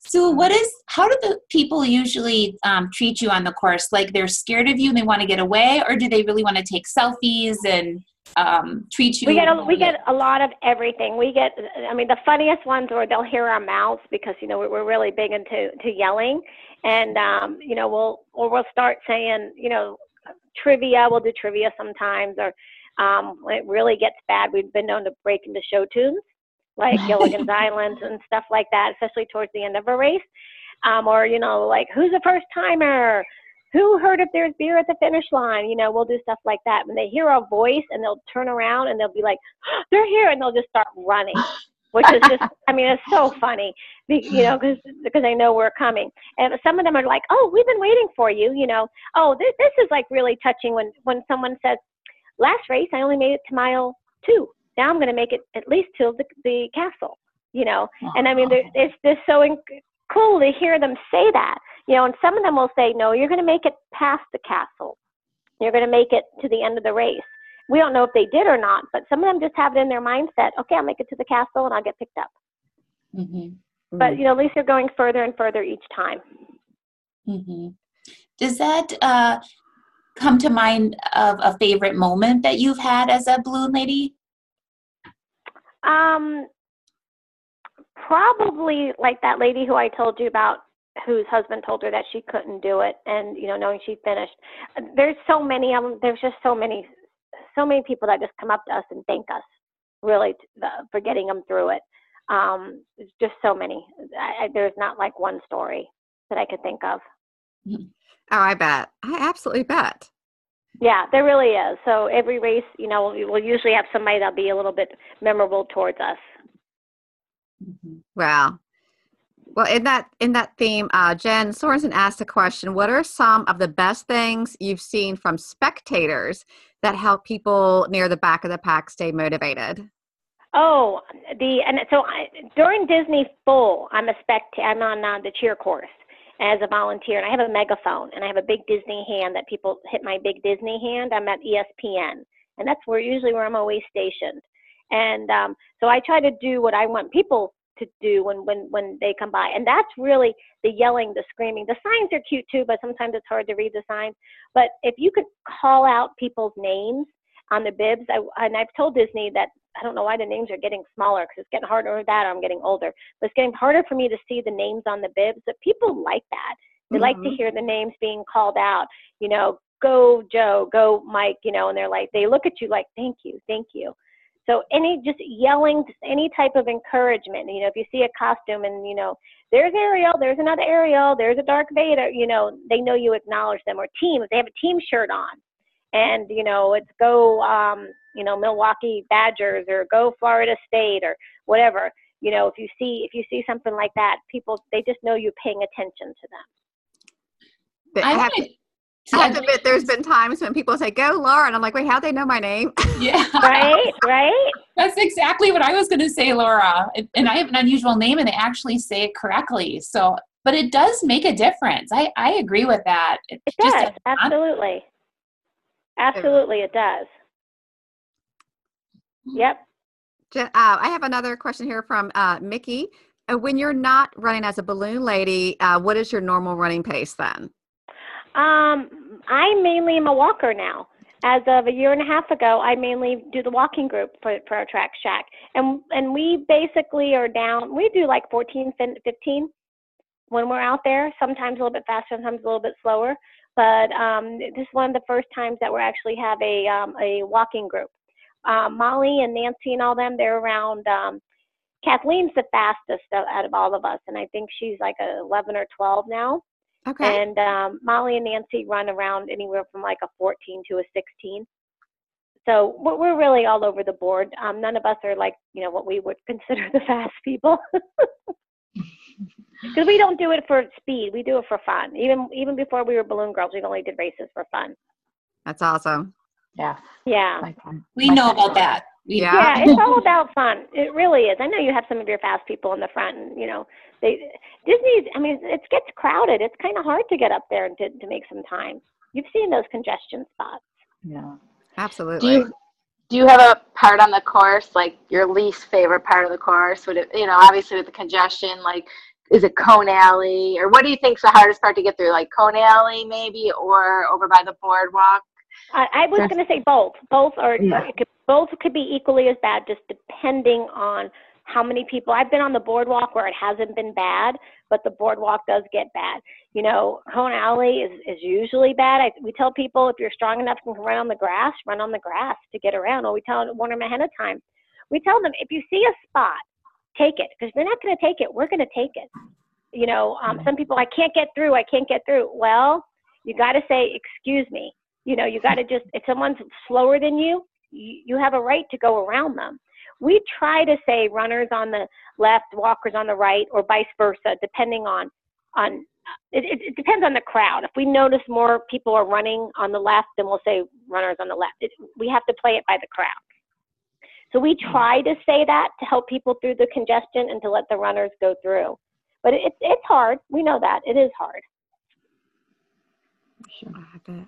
So, what is? How do the people usually um, treat you on the course? Like they're scared of you and they want to get away, or do they really want to take selfies and um, treat you? We get a, we get a lot of everything. We get, I mean, the funniest ones where they'll hear our mouths because you know we're, we're really big into to yelling, and um, you know we'll or we'll start saying you know trivia. We'll do trivia sometimes, or um, when it really gets bad, we've been known to break into show tunes like Gilligan's Island and stuff like that, especially towards the end of a race. Um, or you know, like who's a first timer? who heard if there's beer at the finish line? You know, we'll do stuff like that. When they hear our voice and they'll turn around and they'll be like, they're here, and they'll just start running, which is just, I mean, it's so funny, you know, because because they know we're coming. And some of them are like, oh, we've been waiting for you, you know. Oh, this this is like really touching when when someone says, last race I only made it to mile two. Now I'm going to make it at least till the the castle, you know. And I mean, it's just so inc- cool to hear them say that you know, and some of them will say, no, you're going to make it past the castle. You're going to make it to the end of the race. We don't know if they did or not, but some of them just have it in their mindset, okay, I'll make it to the castle and I'll get picked up. hmm But, you know, at least they're going further and further each time. hmm Does that uh, come to mind of a favorite moment that you've had as a balloon lady? Um, probably like that lady who I told you about, whose husband told her that she couldn't do it, and you know, knowing she finished. There's so many of them. There's just so many, so many people that just come up to us and thank us, really, the- for getting them through it. Um, just so many. I, I, there's not like one story that I could think of. Oh, I bet. I absolutely bet. Yeah, there really is. So every race, you know, we- we'll usually have somebody that'll be a little bit memorable towards us. Wow. Well, in that in that theme, uh, Jen Sorensen asked a question: What are some of the best things you've seen from spectators that help people near the back of the pack stay motivated? Oh, the and so I, during Disney Full, I'm a spect. I'm on uh, the cheer course as a volunteer, and I have a megaphone, and I have a big Disney hand that people hit my big Disney hand. I'm at ESPN, and that's where usually where I'm always stationed. And um, so I try to do what I want people to do when when when they come by, and that's really the yelling, the screaming. The signs are cute too, but sometimes it's hard to read the signs. But if you could call out people's names on the bibs, I, and I've told Disney that I don't know why the names are getting smaller because it's getting harder or that or I'm getting older. But it's getting harder for me to see the names on the bibs. But people like that. They like to Mhm. hear the names being called out. You know, go Joe, go Mike. You know, and they're like they look at you like thank you, thank you. So any just yelling, any type of encouragement. You know, if you see a costume and you know there's Ariel, there's another Ariel, there's a Darth Vader. You know, they know you acknowledge them. Or team, if they have a team shirt on, and you know it's go um, you know Milwaukee Badgers or go Florida State or whatever. You know, if you see if you see something like that, people they just know you're paying attention to them. But I I have, want to, to. I have to admit, there's been times when people say, "Go, Laura," and I'm like, "Wait, how do they know my name?" Yeah, Right, right. that's exactly what I was going to say, Laura. And- And I have an unusual name, and they actually say it correctly. So, but it does make a difference. I I agree with that. It's It does. a- Absolutely. Absolutely, it does. Yep. Uh, I have another question here from uh, Mickey. Uh, when you're not running as a balloon lady, uh, what is your normal running pace then? Um, I mainly am a walker now. As of a year and a half ago, I mainly do the walking group for, for our track shack. And, and we basically are down, we do like 14, 15 when we're out there, sometimes a little bit faster, sometimes a little bit slower. But um, this is one of the first times that we actually have a, um, a walking group. Um, Molly and Nancy and all them, they're around, um, Kathleen's the fastest out of all of us. And I think she's like a 11 or 12 now. Okay. And um, Molly and Nancy run around anywhere from like a 14 to a 16. So we're, we're really all over the board. Um, none of us are like, you know, what we would consider the fast people. Because we don't do it for speed. We do it for fun. Even even before we were balloon girls, we only did races for fun. That's awesome. Yeah. Yeah. my we my know fun. about that. Yeah. Yeah, it's all about fun. It really is. I know you have some of your fast people in the front, and you know, they Disney's. I mean, it gets crowded. It's kind of hard to get up there and to, to make some time. You've seen those congestion spots. Yeah. absolutely. Do Absolutely. you do you have a part on the course like your least favorite part of the course? Would it you know obviously with the congestion like is it Cone Alley or what do you think's the hardest part to get through like Cone Alley maybe or over by the boardwalk? I, I was going to say both. Both are Yeah. could, both could be equally as bad, just depending on how many people. I've been on the boardwalk where it hasn't been bad, but the boardwalk does get bad. You know, Cone Alley is, is usually bad. I, we tell people if you're strong enough and can run on the grass, run on the grass to get around. Or we tell warn them ahead of time. We tell them if you see a spot, take it because they're not going to take it. We're going to take it. You know, um, some people I can't get through. I can't get through. Well, you got to say excuse me. You know, you got to just if someone's slower than you, you, you have a right to go around them. We try to say runners on the left, walkers on the right, or vice versa, depending on on. It, it, it depends on the crowd. If we notice more people are running on the left, then we'll say runners on the left. It, we have to play it by the crowd. So we try to say that to help people through the congestion and to let the runners go through. But it, it's hard. We know that it is hard. I bet.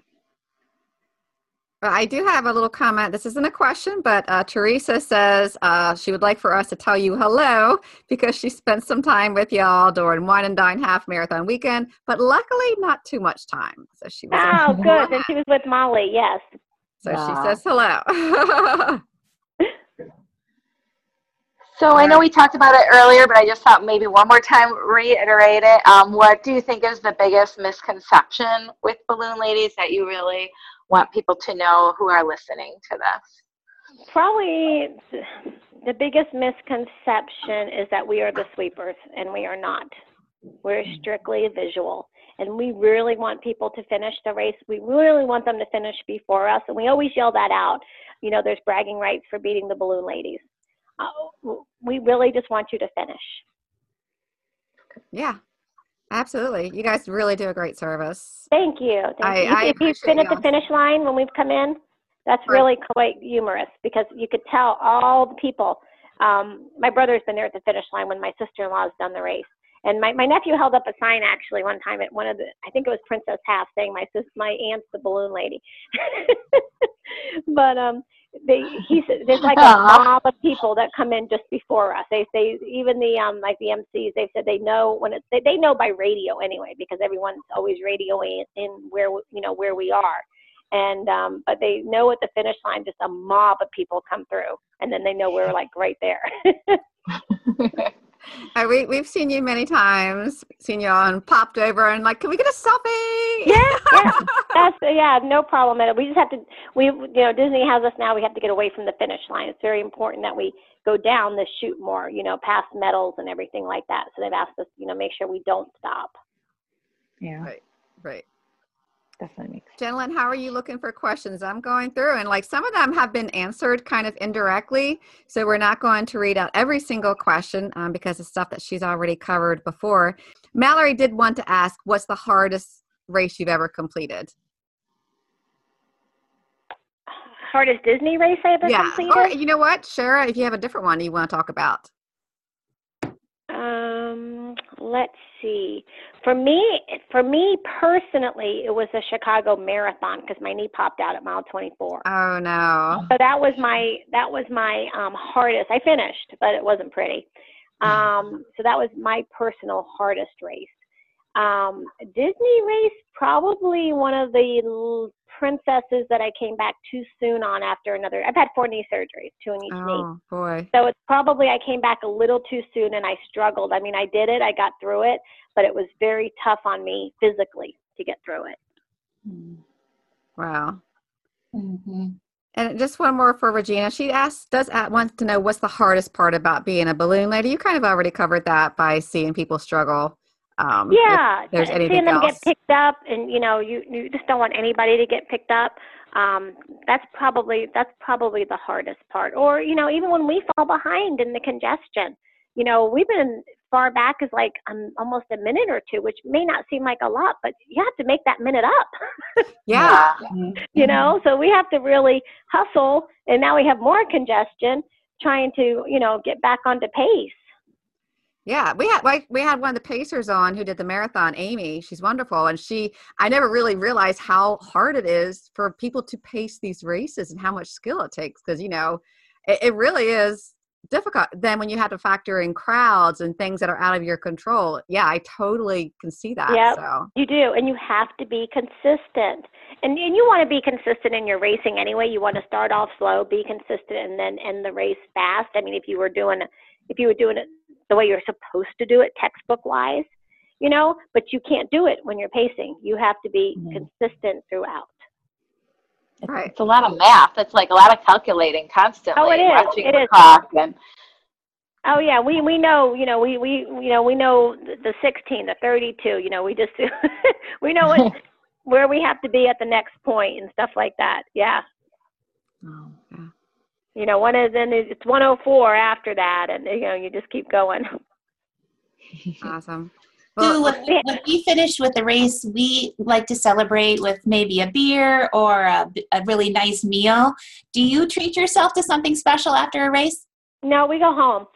Well, I do have a little comment. This isn't a question, but uh, Teresa says uh, she would like for us to tell you hello because she spent some time with y'all during Wine and Dine Half Marathon weekend, but luckily not too much time. So she was. Oh, good. And she was with Molly. Yes. So Yeah. she says hello. So I know we talked about it earlier, but I just thought maybe one more time reiterate it. Um, what do you think is the biggest misconception with balloon ladies that you really want people to know who are listening to this? Probably the biggest misconception is that we are the sweepers, and we are not. We're strictly visual. And we really want people to finish the race. We really want them to finish before us. And we always yell that out. You know, there's bragging rights for beating the balloon ladies. Uh, we really just want you to finish. yeah, absolutely. You guys really do a great service. Thank you. Thank I- you. I if you've been at the finish line when we've come in, that's Right. really quite humorous because you could tell all the people. Um, my brother's been there at the finish line when my sister-in-law's done the race. And my, my nephew held up a sign actually one time at one of the, I think it was Princess Half saying my sis, my aunt's the balloon lady. but um, they, he's there's like a mob of people that come in just before us. They say even the um like the MCs they said they know when it's they, they know by radio anyway because everyone's always radioing in where you know where we are. And um, but they know at the finish line, just a mob of people come through, and then they know we're like right there. Uh, we, we've seen you many times, seen you on popped over and like, can we get a selfie? yeah, yeah, that's yeah, no problem. at all. We just have to. We you know Disney has us now. We have to get away from the finish line. It's very important that we go down the chute more. You know, past medals and everything like that. So they've asked us, you know, make sure we don't stop. Yeah, Right. Right. Definitely makes Jennalyn, how are you looking for questions? I'm going through, and like some of them have been answered kind of indirectly. So we're not going to read out every single question um, because it's stuff that she's already covered before. Mallory did want to ask, what's the hardest race you've ever completed? Hardest Disney race I ever yeah. completed. Or you know what, Shara, if you have a different one you want to talk about. Let's see. For me, for me personally, it was the Chicago Marathon because my knee popped out at mile 24. Oh no. So that was my that was my um, hardest. I finished, but it wasn't pretty. Um, so that was my personal hardest race. Um, Disney race, probably one of the princesses that I came back too soon on after another. I've had four knee surgeries, two in each knee. Oh boy. So it's probably I came back a little too soon and I struggled. I mean, I did it, I got through it, but it was very tough on me physically to get through it. Wow. Mm-hmm. And just one more for Regina. She asks, does at wants to know what's the hardest part about being a balloon lady. You kind of already covered that by seeing people struggle. Um, Yeah, there's anything seeing them else. get picked up, and you know, you you just don't want anybody to get picked up. Um, that's probably that's probably the hardest part. Or you know, even when we fall behind in the congestion, you know, we've been far back as like um, almost a minute or two, which may not seem like a lot, but you have to make that minute up. yeah. you know so we have to really hustle and now we have more congestion trying to you know get back onto pace Yeah, we had we had one of the pacers on who did the marathon, Amy. She's wonderful, and she I never really realized how hard it is for people to pace these races and how much skill it takes because you know it, it really is difficult. Then when you have to factor in crowds and things that are out of your control, yeah, I totally can see that. Yep. So you do and you have to be consistent and, and you want to be consistent in your racing anyway you want to start off slow be consistent and then end the race fast i mean if you were doing if you were doing it the way you're supposed to do it textbook wise you know but you can't do it when you're pacing you have to be Mhm. consistent throughout It's, Right. it's a lot of math. It's like a lot of calculating constantly. Oh, it is. Watching It the is. clock and Oh yeah, we we know, you know, we we you know, we know the the 16, the 32, you know, we just we know what where we have to be at the next point and stuff like that. Yeah. Oh. You know, one is then it's 104 after that and you know, you just keep going. awesome. Sue, Well, when, we- when we finish with the race, we like to celebrate with maybe a beer or a, a really nice meal. Do you treat yourself to something special after a race? No, we go home.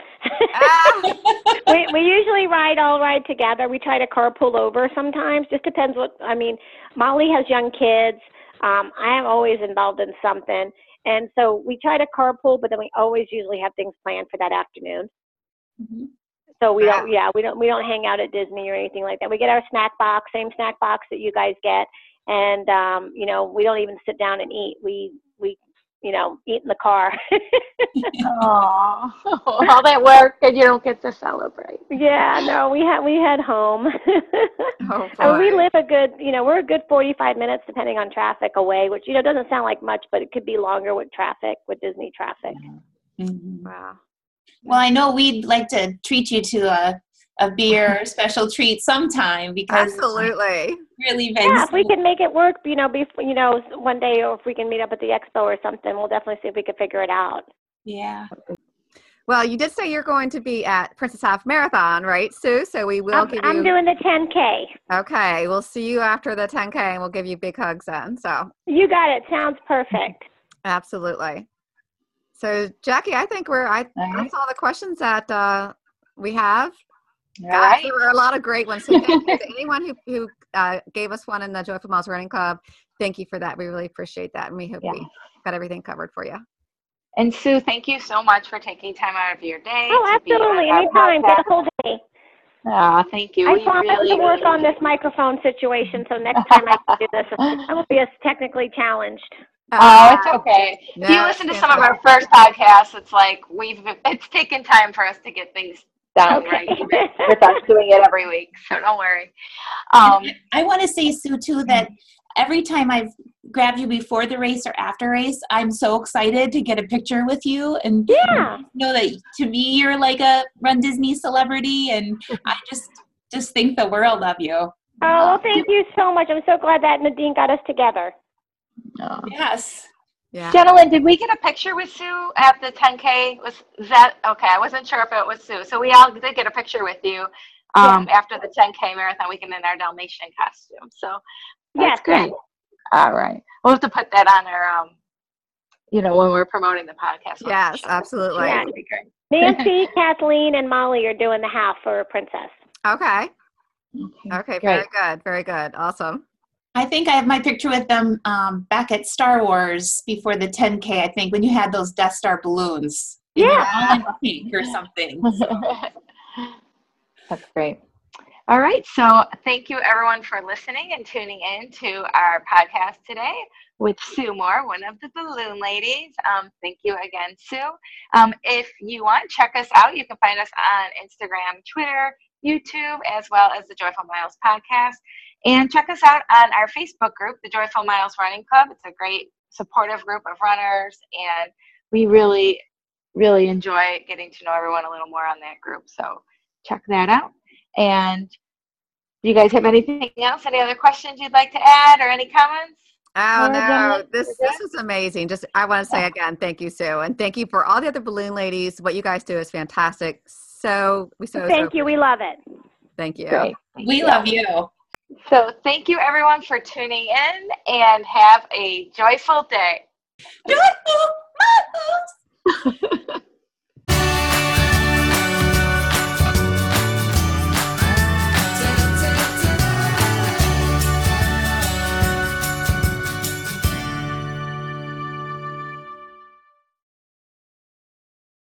ah, we we usually ride all ride together. We try to carpool over sometimes. Just depends what I mean. Molly has young kids. Um, I am always involved in something, and so we try to carpool, but then we always usually have things planned for that afternoon. Mhm. So we don't, yeah, we don't, we don't hang out at Disney or anything like that. We get our snack box, same snack box that you guys get, and um, you know, we don't even sit down and eat. We we, you know, eat in the car. Aww. All that work and you don't get to celebrate. yeah, no, we had we had home. Oh, I mean, we boy. live a good, you know, we're a good 45 minutes depending on traffic away, which you know doesn't sound like much, but it could be longer with traffic, with Disney traffic. Mhm. Wow. Well, I know we'd like to treat you to a, a beer special treat sometime because Absolutely. really been Yeah, if we can make it work, you know, before, you know, one day, or if we can meet up at the expo or something, we'll definitely see if we can figure it out. yeah. Well, you did say you're going to be at Princess Half Marathon, right, Sue? So we will I'm, give I'm doing the 10K. Okay, we'll see you after the 10K and we'll give you big hugs then. So, You got it. Sounds perfect. absolutely. So, Jackie, I think we're, I, All right. that's all the questions that uh, we have. All Gosh, right. there were a lot of great ones. So, thank you to anyone who, who uh, gave us one in the Joyful Miles Running Club. Thank you for that. We really appreciate that. And we hope Yeah. we got everything covered for you. And Sue, thank you so much for taking time out of your day. Oh, to be on absolutely. Anytime. Get a podcast. hold of me. Aw, thank you. I We promise really, to work really- on this microphone situation, so next time I can do this, I will be as technically challenged. Oh, it's okay. if you listen to some of our first podcasts, it's like we've it's taken time for us to get things down right Okay. with us doing it every week. So don't worry. Um, I want to say, Sue, too, that every time I've grabbed you before the race or after race, I'm so excited to get a picture with you and Yeah. know that to me you're like a runDisney celebrity, and I just just think the world of you. Oh, well, thank you so much. I'm so glad that Nadine got us together. oh. Yes. Yeah. Jennalyn, did we get a picture with Sue at the 10K? Was that okay? I wasn't sure if it was Sue. So we all did get a picture with you um, after the 10K marathon weekend in our Dalmatian costume. So that's Yes, great. All right, we'll have to put that on our, um, you know, when we're promoting the podcast. we'll Yes, show absolutely. Yeah. Be great. Nancy, Kathleen, and Molly are doing the half for a Princess. Okay. Okay, Okay. Very good. Very good. Awesome. I think I have my picture with them um, back at Star Wars before the 10K. I think when you had those Death Star balloons. And they were all in pink or something. That's great. All right. So thank you everyone for listening and tuning in to our podcast today with Sue Moore, one of the balloon ladies. Um, thank you again, Sue. Um, if you want, check us out. You can find us on Instagram, Twitter, YouTube, as well as the Joyful Miles podcast. And check us out on our Facebook group, the Joyful Miles Running Club. It's a great supportive group of runners, and we really, really enjoy getting to know everyone a little more on that group. So check that out. And do you guys have anything else? Any other questions you'd like to add or any comments? Oh no, this this is amazing. Just I want to say oh. again, thank you, Sue, and thank you for all the other balloon ladies. What you guys do is fantastic. So we so Thank so you. We love it. Thank you. Great. Thank We you. love you. So thank you everyone for tuning in and have a joyful day. Joyful!